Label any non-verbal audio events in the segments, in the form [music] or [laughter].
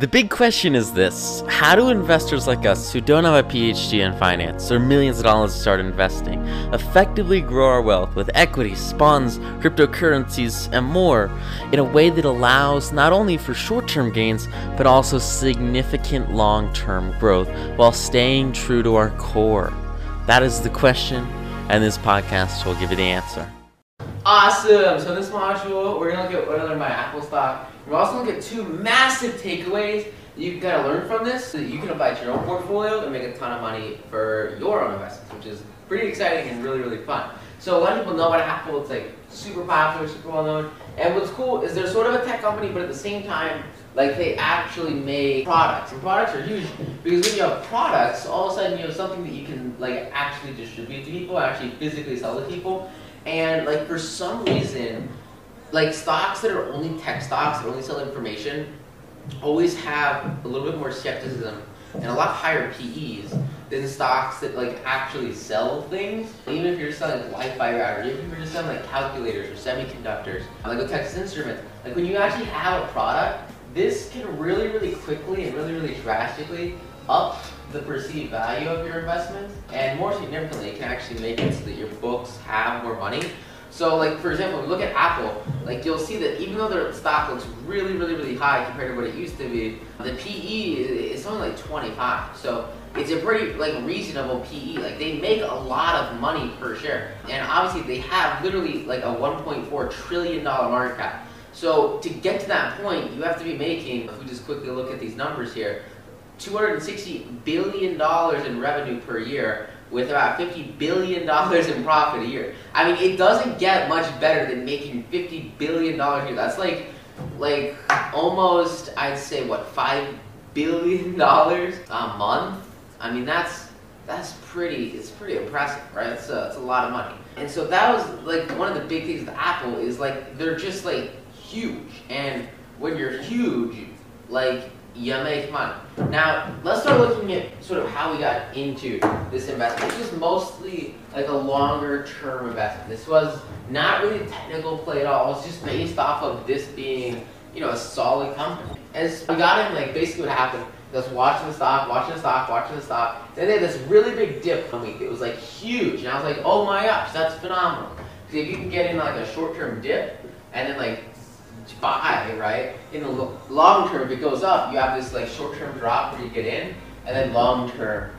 The big question is this How do investors like us, who don't have a PhD in finance or millions of dollars to start investing, effectively grow our wealth with equities, bonds, cryptocurrencies, and more in a way that allows not only for short term gains, but also significant long term growth while staying true to our core? That is the question, and this podcast will give you the answer. Awesome! So in this module, we're gonna look at what learned by Apple stock. We're also gonna look at two massive takeaways that you gotta learn from this so that you can apply to your own portfolio and make a ton of money for your own investments, which is pretty exciting and really, really fun. So a lot of people know about Apple, it's like super popular, super well known. And what's cool is they're sort of a tech company, but at the same time, like they actually make products. And products are huge because when you have products, all of a sudden you have something that you can like actually distribute to people, actually physically sell to people. And like for some reason, like stocks that are only tech stocks that only sell information always have a little bit more skepticism and a lot higher PEs than stocks that like actually sell things. Even if you're selling like Wi-Fi routers, even if you're just selling like calculators or semiconductors, like with Texas Instruments, like when you actually have a product, this can really, really quickly and really, really drastically up the perceived value of your investment, and more significantly, it can actually make it so that your books have more money. So, like for example, look at Apple, like you'll see that even though their stock looks really, really, really high compared to what it used to be, the PE is only like 25. So it's a pretty like reasonable PE. Like they make a lot of money per share, and obviously they have literally like a 1.4 trillion dollar market cap. So to get to that point, you have to be making. If we just quickly look at these numbers here, 260 billion dollars in revenue per year with about 50 billion dollars in profit a year. I mean, it doesn't get much better than making 50 billion dollars a year. That's like like almost I'd say what 5 billion dollars a month. I mean, that's that's pretty it's pretty impressive, right? It's a, it's a lot of money. And so that was like one of the big things with Apple is like they're just like huge. And when you're huge, like you make money. Now, let's start looking at sort of how we got into this investment. This was mostly like a longer term investment. This was not really a technical play at all. It was just based off of this being, you know, a solid company. As we got in, like basically what happened, just watching the stock, watching the stock, watching the stock. Then they had this really big dip one week. It was like huge. And I was like, oh my gosh, that's phenomenal. Because if you can get in like a short term dip and then like buy, right? In the long term, if it goes up, you have this like short-term drop where you get in, and then long-term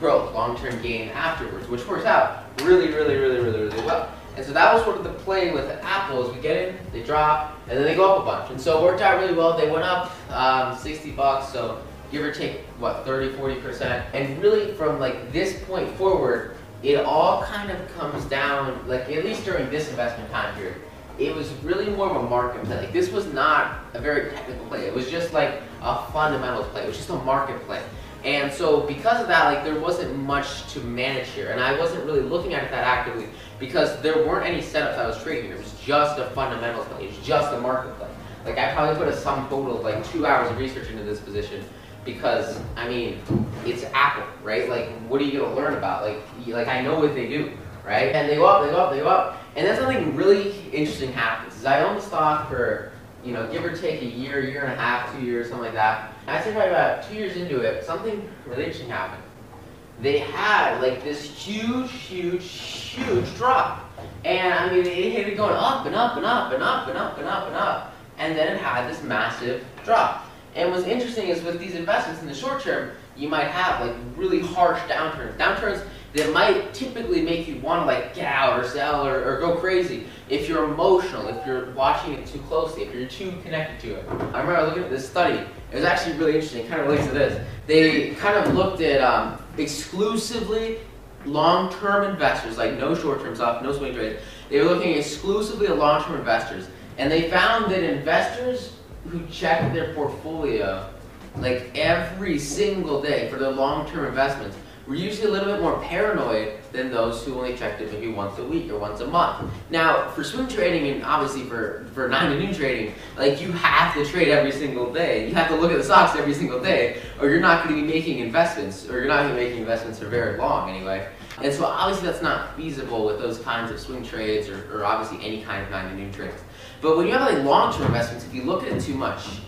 growth, long-term gain afterwards, which works out really, really, really, really, really well. And so that was sort of the play with Apple is we get in, they drop, and then they go up a bunch. And so it worked out really well. They went up um, 60 bucks, so give or take, what, 30, 40%. And really from like this point forward, it all kind of comes down, like at least during this investment time period, it was really more of a market play. Like this was not a very technical play. It was just like a fundamentals play. It was just a market play. And so because of that, like there wasn't much to manage here. And I wasn't really looking at it that actively because there weren't any setups I was trading. It was just a fundamentals play. It was just a market play. Like I probably put a sum total of like two hours of research into this position because I mean, it's Apple, right? Like what are you gonna learn about? Like, like I know what they do, right? And they go up, they go up, they go up. And then something really interesting happens. Is I own the stock for, you know, give or take a year, year and a half, two years, something like that. I'd say probably about two years into it, something really interesting happened. They had like this huge, huge, huge drop. And I mean, it had been going up and up and up and up and up and up and up. And then it had this massive drop. And what's interesting is with these investments in the short term, you might have like really harsh downturns. Downturns that might typically make you want to like get out or sell or, or go crazy if you're emotional, if you're watching it too closely, if you're too connected to it. I remember looking at this study. It was actually really interesting. It kind of relates to this. They kind of looked at um, exclusively long-term investors, like no short-term stuff, no swing trades. They were looking exclusively at long-term investors, and they found that investors who checked their portfolio like every single day for their long-term investments we're usually a little bit more paranoid than those who only checked it maybe once a week or once a month. Now, for swing trading and obviously for, for 9 to noon trading, like you have to trade every single day. You have to look at the stocks every single day or you're not going to be making investments or you're not going to be making investments for very long anyway. And so obviously that's not feasible with those kinds of swing trades or, or obviously any kind of 9 to noon trades. But when you have like long-term investments, if you look at it too much,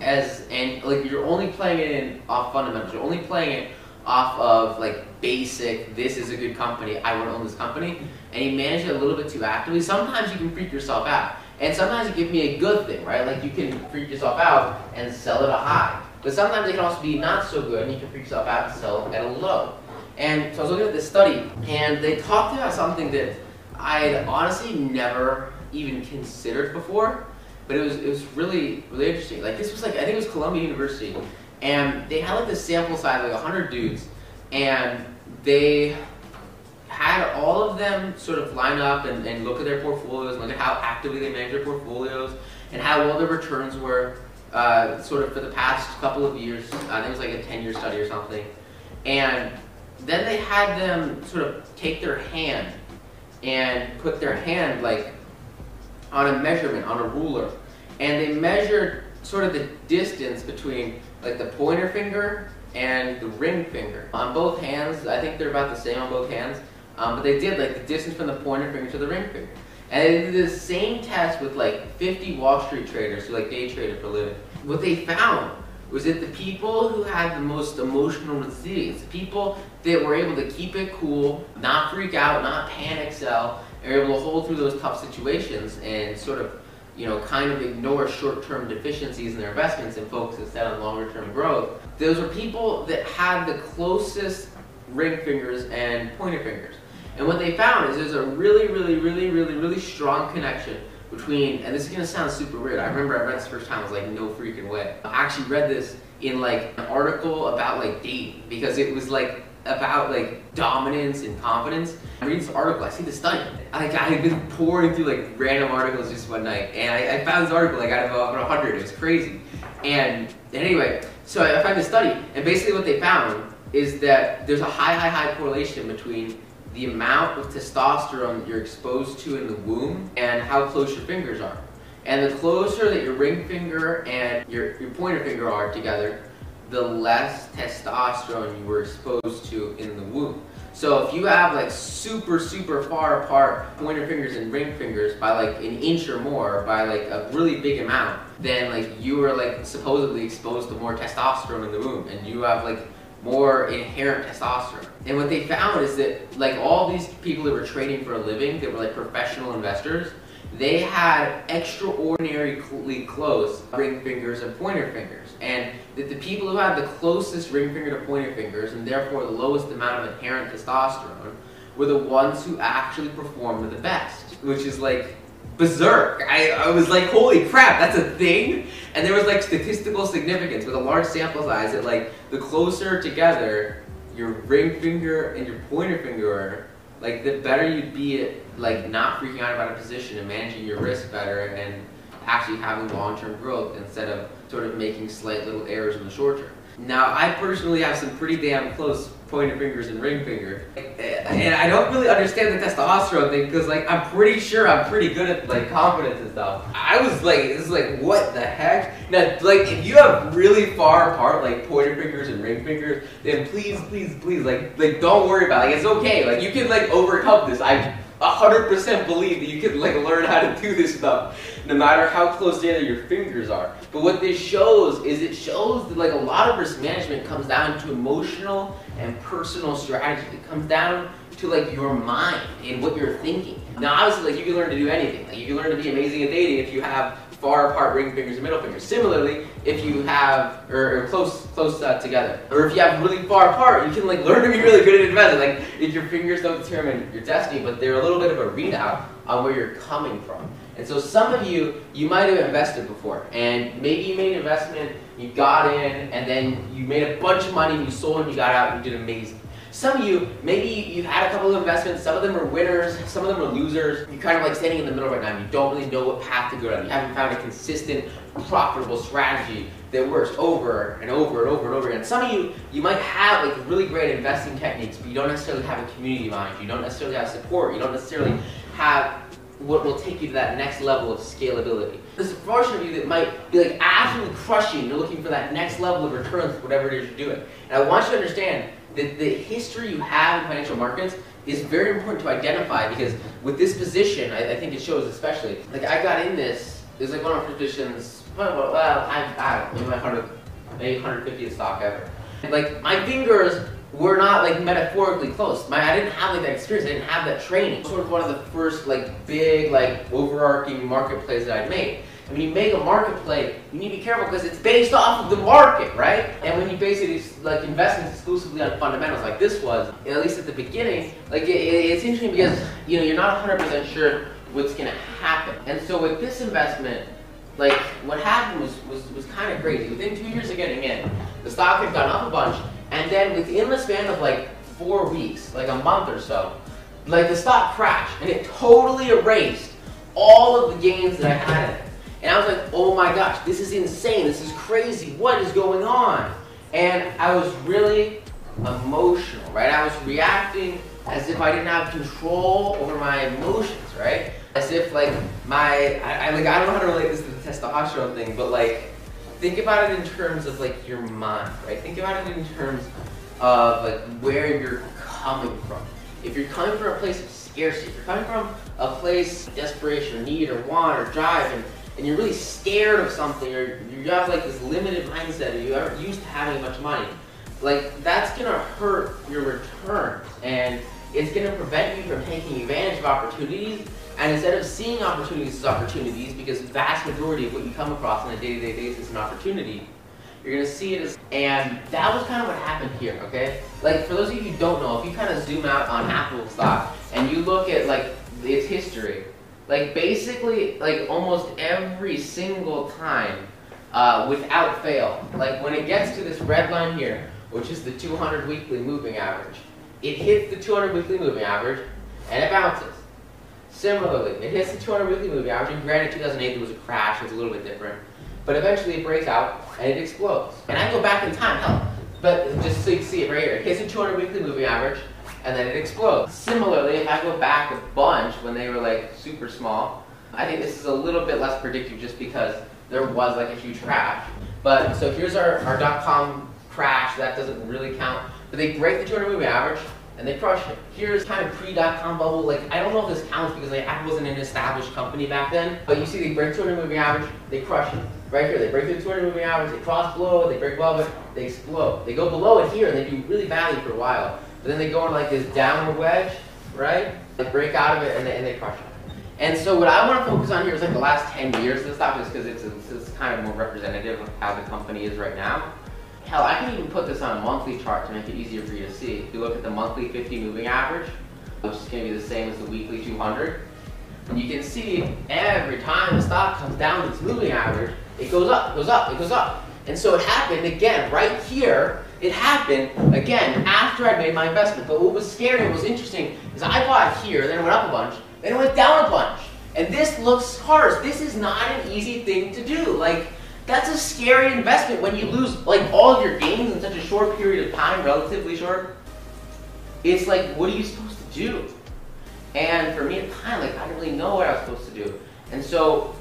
as and like you're only playing it in off fundamentals. You're only playing it off of like basic. This is a good company. I want to own this company, and you manage it a little bit too actively. Sometimes you can freak yourself out, and sometimes it can be a good thing, right? Like you can freak yourself out and sell it a high, but sometimes it can also be not so good, and you can freak yourself out and sell at a low. And so I was looking at this study, and they talked about something that I had honestly never even considered before, but it was it was really really interesting. Like this was like I think it was Columbia University, and they had like this sample size like 100 dudes, and they had all of them sort of line up and, and look at their portfolios and look at how actively they manage their portfolios and how well their returns were uh, sort of for the past couple of years. I think it was like a 10 year study or something. And then they had them sort of take their hand and put their hand like on a measurement, on a ruler. And they measured sort of the distance between like the pointer finger and the ring finger. On both hands, I think they're about the same on both hands, um, but they did like the distance from the pointer finger to the ring finger. And they did the same test with like 50 Wall Street traders who like day traded for a living. What they found was that the people who had the most emotional resilience, the people that were able to keep it cool, not freak out, not panic sell, are able to hold through those tough situations and sort of, you know, kind of ignore short-term deficiencies in their investments and focus instead on longer-term growth. Those were people that had the closest ring fingers and pointer fingers. And what they found is there's a really, really, really, really, really strong connection between, and this is gonna sound super weird. I remember I read this first time, I was like, no freaking way. I actually read this in like an article about like dating because it was like about like dominance and confidence. I read this article, I see the study. I, I had been pouring through like random articles just one night, and I, I found this article like out of uh, about 100. It was crazy. And, and anyway, so I found this study, and basically what they found is that there's a high, high, high correlation between the amount of testosterone you're exposed to in the womb and how close your fingers are. And the closer that your ring finger and your, your pointer finger are together, the less testosterone you were exposed to in the womb. So if you have like super, super far apart pointer fingers and ring fingers by like an inch or more, by like a really big amount, then like you were like supposedly exposed to more testosterone in the womb and you have like more inherent testosterone. And what they found is that like all these people that were trading for a living, that were like professional investors, they had extraordinarily close ring fingers and pointer fingers. And that the people who had the closest ring finger to pointer fingers, and therefore the lowest amount of inherent testosterone, were the ones who actually performed the best. Which is like berserk. I, I was like, holy crap, that's a thing? And there was like statistical significance with a large sample size that like the closer together your ring finger and your pointer finger are, like the better you'd be at like not freaking out about a position and managing your risk better and actually having long-term growth instead of sort of making slight little errors in the short term. Now, I personally have some pretty damn close pointer fingers and ring finger, and I don't really understand the testosterone thing because, like, I'm pretty sure I'm pretty good at like confidence and stuff. I was like, this is like, what the heck? Now, like, if you have really far apart like pointer fingers and ring fingers, then please, please, please, like, like, don't worry about it. Like, it's okay. Like, you can like overcome this. I 100% believe that you can like learn how to do this stuff no matter how close together your fingers are. But what this shows is it shows that like a lot of risk management comes down to emotional and personal strategy. It comes down to like your mind and what you're thinking. Now obviously like you can learn to do anything. Like you can learn to be amazing at dating if you have far apart ring fingers and middle fingers. Similarly, if you have or, or close close uh, together, or if you have really far apart, you can like [laughs] learn to be really good at investing. Like if your fingers don't determine your destiny, but they're a little bit of a readout on where you're coming from. And so some of you, you might have invested before, and maybe you made an investment, you got in, and then you made a bunch of money, and you sold, and you got out, and you did amazing. Some of you, maybe you've had a couple of investments, some of them are winners, some of them are losers. You're kind of like standing in the middle right now, you don't really know what path to go down. You haven't found a consistent, profitable strategy that works over and over and over and over again. Some of you, you might have like really great investing techniques, but you don't necessarily have a community behind you. You don't necessarily have support. You don't necessarily have what will take you to that next level of scalability. There's a portion of you that might be like absolutely crushing. You're looking for that next level of returns, whatever it is you're doing. And I want you to understand that the history you have in financial markets is very important to identify because with this position, I, I think it shows especially. Like I got in this, it was like one of my positions well, I, I don't know, maybe my 100, maybe 150th stock ever. Like my fingers were not like metaphorically close. My I didn't have like that experience. I didn't have that training. Sort of one of the first like big like overarching marketplace that I'd made. And when you make a marketplace, you need to be careful because it's based off of the market, right? And when you basically like invest exclusively on fundamentals, like this was, at least at the beginning, like it, it's interesting because you know you're not 100% sure what's going to happen. And so with this investment, like what happened was was, was kind of crazy. Within two years of getting in, the stock had gone up a bunch, and then within the span of like four weeks, like a month or so, like the stock crashed and it totally erased all of the gains that I had in it. And I was like, oh my gosh, this is insane. This is crazy. What is going on? And I was really emotional, right? I was reacting as if I didn't have control over my emotions, right? As if like my, I, I like I don't know how to relate this to the testosterone thing, but like think about it in terms of like your mind, right? Think about it in terms of like where you're coming from. If you're coming from a place of scarcity, if you're coming from a place of desperation or need or want or drive and, and you're really scared of something or you have like this limited mindset or you aren't used to having much money, like that's gonna hurt your returns and it's gonna prevent you from taking advantage of opportunities and instead of seeing opportunities as opportunities, because the vast majority of what you come across on a day-to-day basis is an opportunity, you're gonna see it as, and that was kind of what happened here, okay? Like, for those of you who don't know, if you kind of zoom out on Apple stock, and you look at, like, its history, like, basically, like, almost every single time, uh, without fail, like, when it gets to this red line here, which is the 200 weekly moving average, it hits the 200 weekly moving average, and it bounces. Similarly, it hits the 200 weekly moving average, granted 2008 there was a crash, it's a little bit different, but eventually it breaks out and it explodes. And I go back in time, hell, but just so you can see it right here, it hits the 200 weekly moving average, and then it explodes. Similarly, if I go back a bunch when they were like super small, I think this is a little bit less predictive just because there was like a huge crash. But so here's our, our dot-com crash, that doesn't really count. But they break the 200 moving average, and they crush it. Here's kind of pre-dot-com bubble. Like I don't know if this counts because like, Apple wasn't an established company back then. But you see, they break 200 moving average, they crush it. Right here, they break through the 200 moving average, they cross below it, they break above it, they explode. They go below it here, and they do really badly for a while. But then they go into like this downward wedge, right? They break out of it, and they, and they crush it. And so what I want to focus on here is like the last 10 years of stock, just because it's, it's kind of more representative of how the company is right now. Hell, I can even put this on a monthly chart to make it easier for you to see. If you look at the monthly 50 moving average, which is going to be the same as the weekly 200, and you can see every time the stock comes down its moving average, it goes up, it goes up, it goes up. And so it happened again right here. It happened again after I made my investment. But what was scary, what was interesting, is I bought here, then it went up a bunch, then it went down a bunch. And this looks harsh. This is not an easy thing to do. Like, that's a scary investment when you lose like all your gains in such a short period of time, relatively short. It's like, what are you supposed to do? And for me, at time, like I didn't really know what I was supposed to do. And so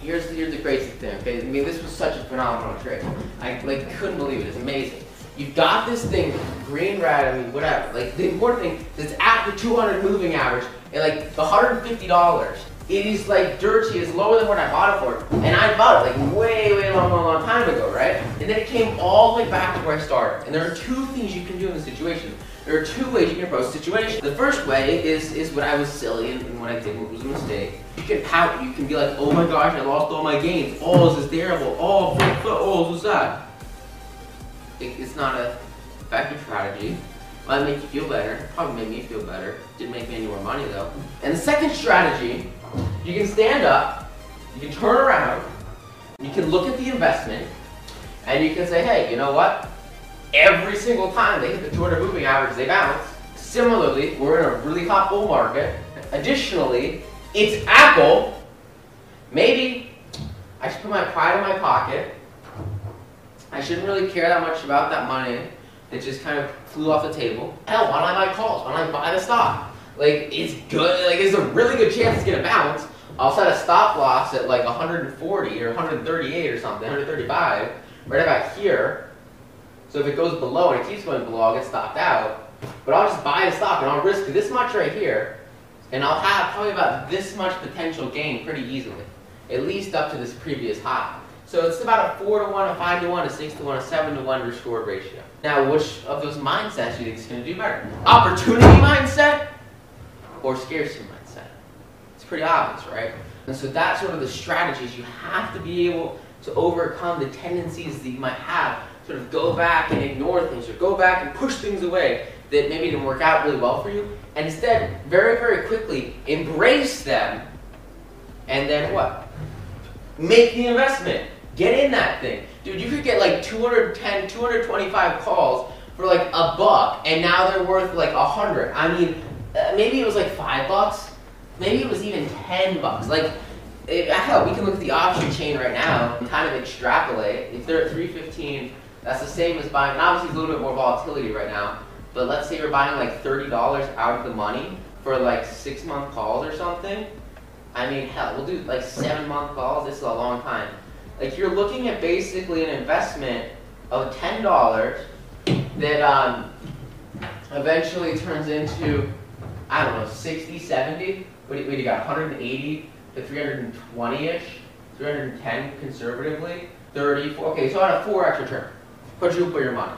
here's the, here's the crazy thing. Okay, I mean this was such a phenomenal trade. I like couldn't believe it. It's amazing. You've got this thing, green, red, I mean whatever. Like the important thing is it's at the 200 moving average, and like the 150 dollars it is like dirty, it's lower than what I bought it for. And I bought it like way, way long, long, long time ago, right? And then it came all the way back to where I started. And there are two things you can do in this situation. There are two ways you can approach the situation. The first way is, is what I was silly and, and what I did what was a mistake. You can pout, you can be like, oh my gosh, I lost all my gains. Oh, this is terrible. Oh, oh, is sad. It, it's not a effective strategy. Might make you feel better. Probably made me feel better. Didn't make me any more money though. And the second strategy you can stand up, you can turn around, you can look at the investment, and you can say, hey, you know what? Every single time they hit the 200 moving average, they bounce. Similarly, we're in a really hot bull market. Additionally, it's Apple. Maybe I should put my pride in my pocket. I shouldn't really care that much about that money. It just kind of flew off the table. Hell, why don't I buy calls? Why don't I buy the stock? Like, it's good. Like, there's a really good chance it's going to bounce. I'll set a stop loss at like 140 or 138 or something, 135, right about here. So if it goes below and it keeps going below, I'll get stopped out. But I'll just buy the stock and I'll risk this much right here, and I'll have probably about this much potential gain pretty easily. at least up to this previous high. So it's about a 4 to 1, a 5 to 1, a 6 to 1, a 7 to 1 risk reward ratio. Now, which of those mindsets do you think is going to do better? Opportunity mindset or scarcity mindset? Pretty obvious, right? And so that's sort of the strategies. You have to be able to overcome the tendencies that you might have, sort of go back and ignore things or go back and push things away that maybe didn't work out really well for you, and instead, very, very quickly embrace them and then what? Make the investment. Get in that thing. Dude, you could get like 210, 225 calls for like a buck, and now they're worth like a hundred. I mean, uh, maybe it was like five bucks. Maybe it was even 10 bucks. Like, it, hell, we can look at the option chain right now and kind of extrapolate. If they're at 315, that's the same as buying, and obviously a little bit more volatility right now, but let's say you're buying like $30 out of the money for like six month calls or something. I mean, hell, we'll do like seven month calls. This is a long time. Like you're looking at basically an investment of ten dollars that um, eventually turns into I don't know 60, 70. What do you, got? 180 to 320 ish, 310 conservatively, 30. Okay, so on a 4x return, quadruple your money.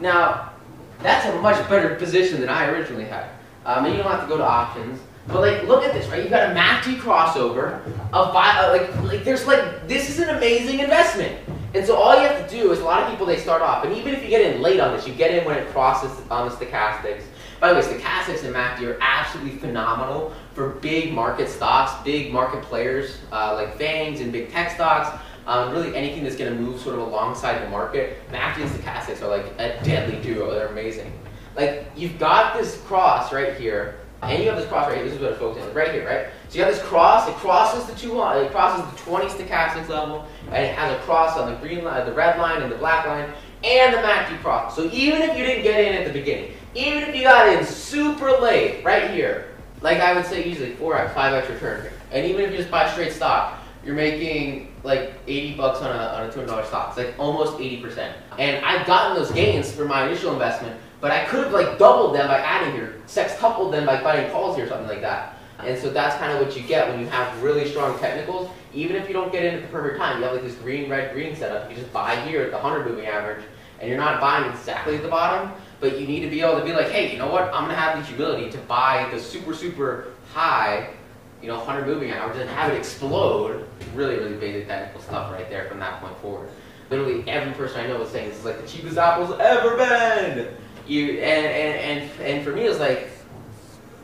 Now, that's a much better position than I originally had. Um, and you don't have to go to options. But like, look at this, right? You got a MACD crossover, a fi- uh, like, like there's like this is an amazing investment. And so all you have to do is a lot of people they start off, and even if you get in late on this, you get in when it crosses on the stochastics. By the way, stochastics and MACD are absolutely phenomenal for big market stocks, big market players uh, like FANGs and big tech stocks. Um, really anything that's going to move sort of alongside the market. MACD and stochastics are like a deadly duo. They're amazing. Like you've got this cross right here and you have this cross right here. This is what it focuses on, right here, right? So you have this cross. It crosses the two. It crosses the 20 stochastics level, and it has a cross on the green line, the red line, and the black line, and the MACD cross. So even if you didn't get in at the beginning, even if you got in super late, right here, like I would say, usually 4x, 5x return, and even if you just buy straight stock, you're making like 80 bucks on a, on a $200 stock. It's like almost 80%. And I've gotten those gains for my initial investment but I could have like doubled them by adding here, sextupled them by buying calls here, or something like that. And so that's kind of what you get when you have really strong technicals. Even if you don't get in at the perfect time, you have like this green, red, green setup. You just buy here at the 100 moving average, and you're not buying exactly at the bottom, but you need to be able to be like, hey, you know what? I'm gonna have the humility to buy the super, super high, you know, 100 moving average and have it explode. Really, really basic technical stuff right there from that point forward. Literally every person I know is saying this is like the cheapest apple's ever been you and, and, and, and for me it was like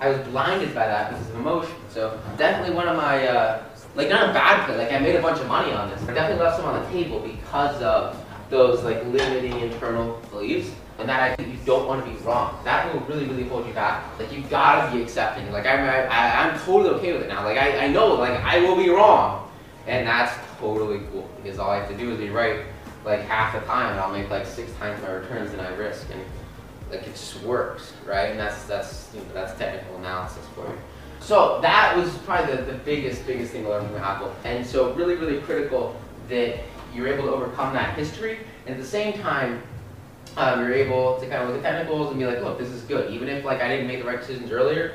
I was blinded by that because of emotion. So definitely one of my uh, like not a bad play. Like I made a bunch of money on this. I definitely left some on the table because of those like limiting internal beliefs. And that I think you don't want to be wrong. That will really, really hold you back. Like you gotta be accepting. Like I'm, I, I, I'm totally okay with it now. Like I, I know, like I will be wrong, and that's totally cool because all I have to do is be right like half the time, and I'll make like six times my returns than I risk. And like it just works, right? And that's that's you know, that's technical analysis for you. So that was probably the, the biggest biggest thing to learn from Apple. And so really really critical that you're able to overcome that history, and at the same time. Um, you're able to kind of look at technicals and be like, look, this is good. Even if like I didn't make the right decisions earlier,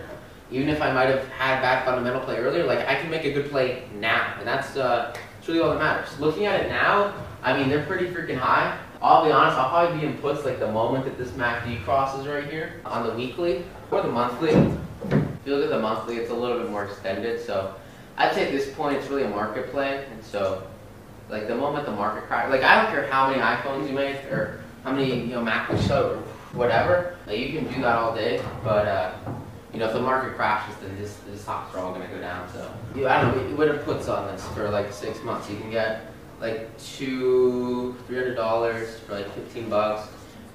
even if I might have had bad fundamental play earlier, like I can make a good play now, and that's uh, that's really all that matters. Looking at it now, I mean they're pretty freaking high. I'll be honest, I'll probably be in puts like the moment that this MACD crosses right here on the weekly or the monthly. If you look at the monthly, it's a little bit more extended. So I'd say at this point, it's really a market play. And so like the moment the market crash, like I don't care how many iPhones you make or how many, you know, MacBooks or whatever, like you can do that all day. But, uh, you know, if the market crashes, then this, the stocks are all going to go down. So, you, I don't know, what are puts on this for like six months? You can get like two, three hundred dollars for like fifteen bucks,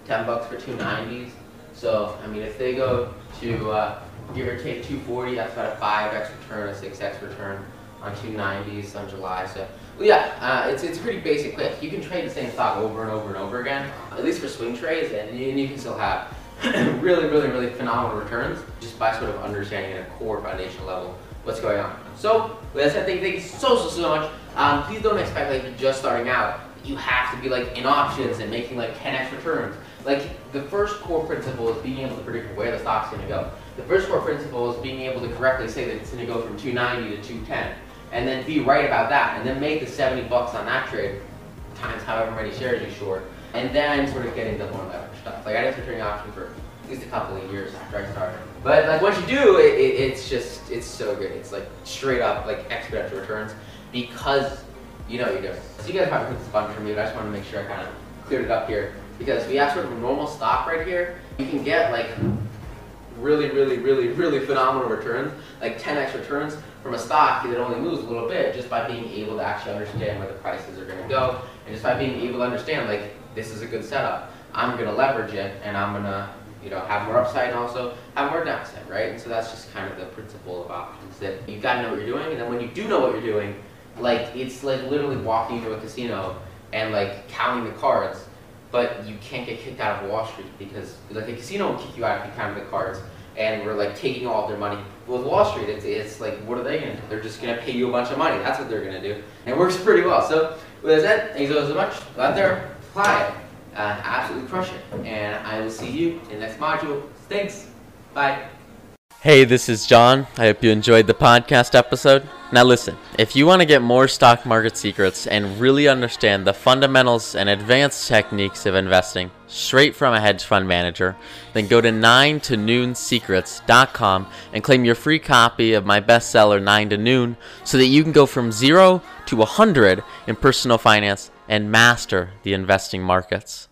ten bucks for two nineties. So I mean, if they go to uh, give or take two forty, that's about a five x return, a six x return on two nineties on July. So well, yeah, uh, it's it's pretty basic clip. You can trade the same stock over and over and over again, at least for swing trades, and you, and you can still have [clears throat] really, really, really phenomenal returns just by sort of understanding at a core foundational level what's going on. So, with that said, thank, thank you so, so, so much. Um, please don't expect like you're just starting out. You have to be like in options and making like 10x returns. Like the first core principle is being able to predict where the stock's going to go. The first core principle is being able to correctly say that it's going to go from 290 to 210. And then be right about that, and then make the 70 bucks on that trade times however many shares you short, and then sort of get into more leverage stuff. Like I did trading options for at least a couple of years after I started. But like once you do, it, it, it's just it's so good. It's like straight up like exponential returns because you know you're doing. So you guys probably put this bunch for me, but I just want to make sure I kind of cleared it up here because we have sort of a normal stock right here. You can get like really, really, really, really phenomenal returns, like 10x returns from a stock that only moves a little bit just by being able to actually understand where the prices are going to go and just by being able to understand like this is a good setup. I'm going to leverage it and I'm going to you know have more upside and also have more downside, right? And so that's just kind of the principle of options that you've got to know what you're doing and then when you do know what you're doing, like it's like literally walking into a casino and like counting the cards but you can't get kicked out of Wall Street because like a casino will kick you out if you count the cards and we're like taking all of their money. With Wall Street, it's, it's like, what are they gonna do? They're just gonna pay you a bunch of money. That's what they're gonna do. And it works pretty well. So with that, thanks so much. Go out there, apply it. Uh, absolutely crush it. And I will see you in the next module. Thanks. Bye. Hey, this is John. I hope you enjoyed the podcast episode. Now, listen, if you want to get more stock market secrets and really understand the fundamentals and advanced techniques of investing straight from a hedge fund manager, then go to 9 to noonsecrets.com and claim your free copy of my bestseller 9 to Noon so that you can go from 0 to 100 in personal finance and master the investing markets.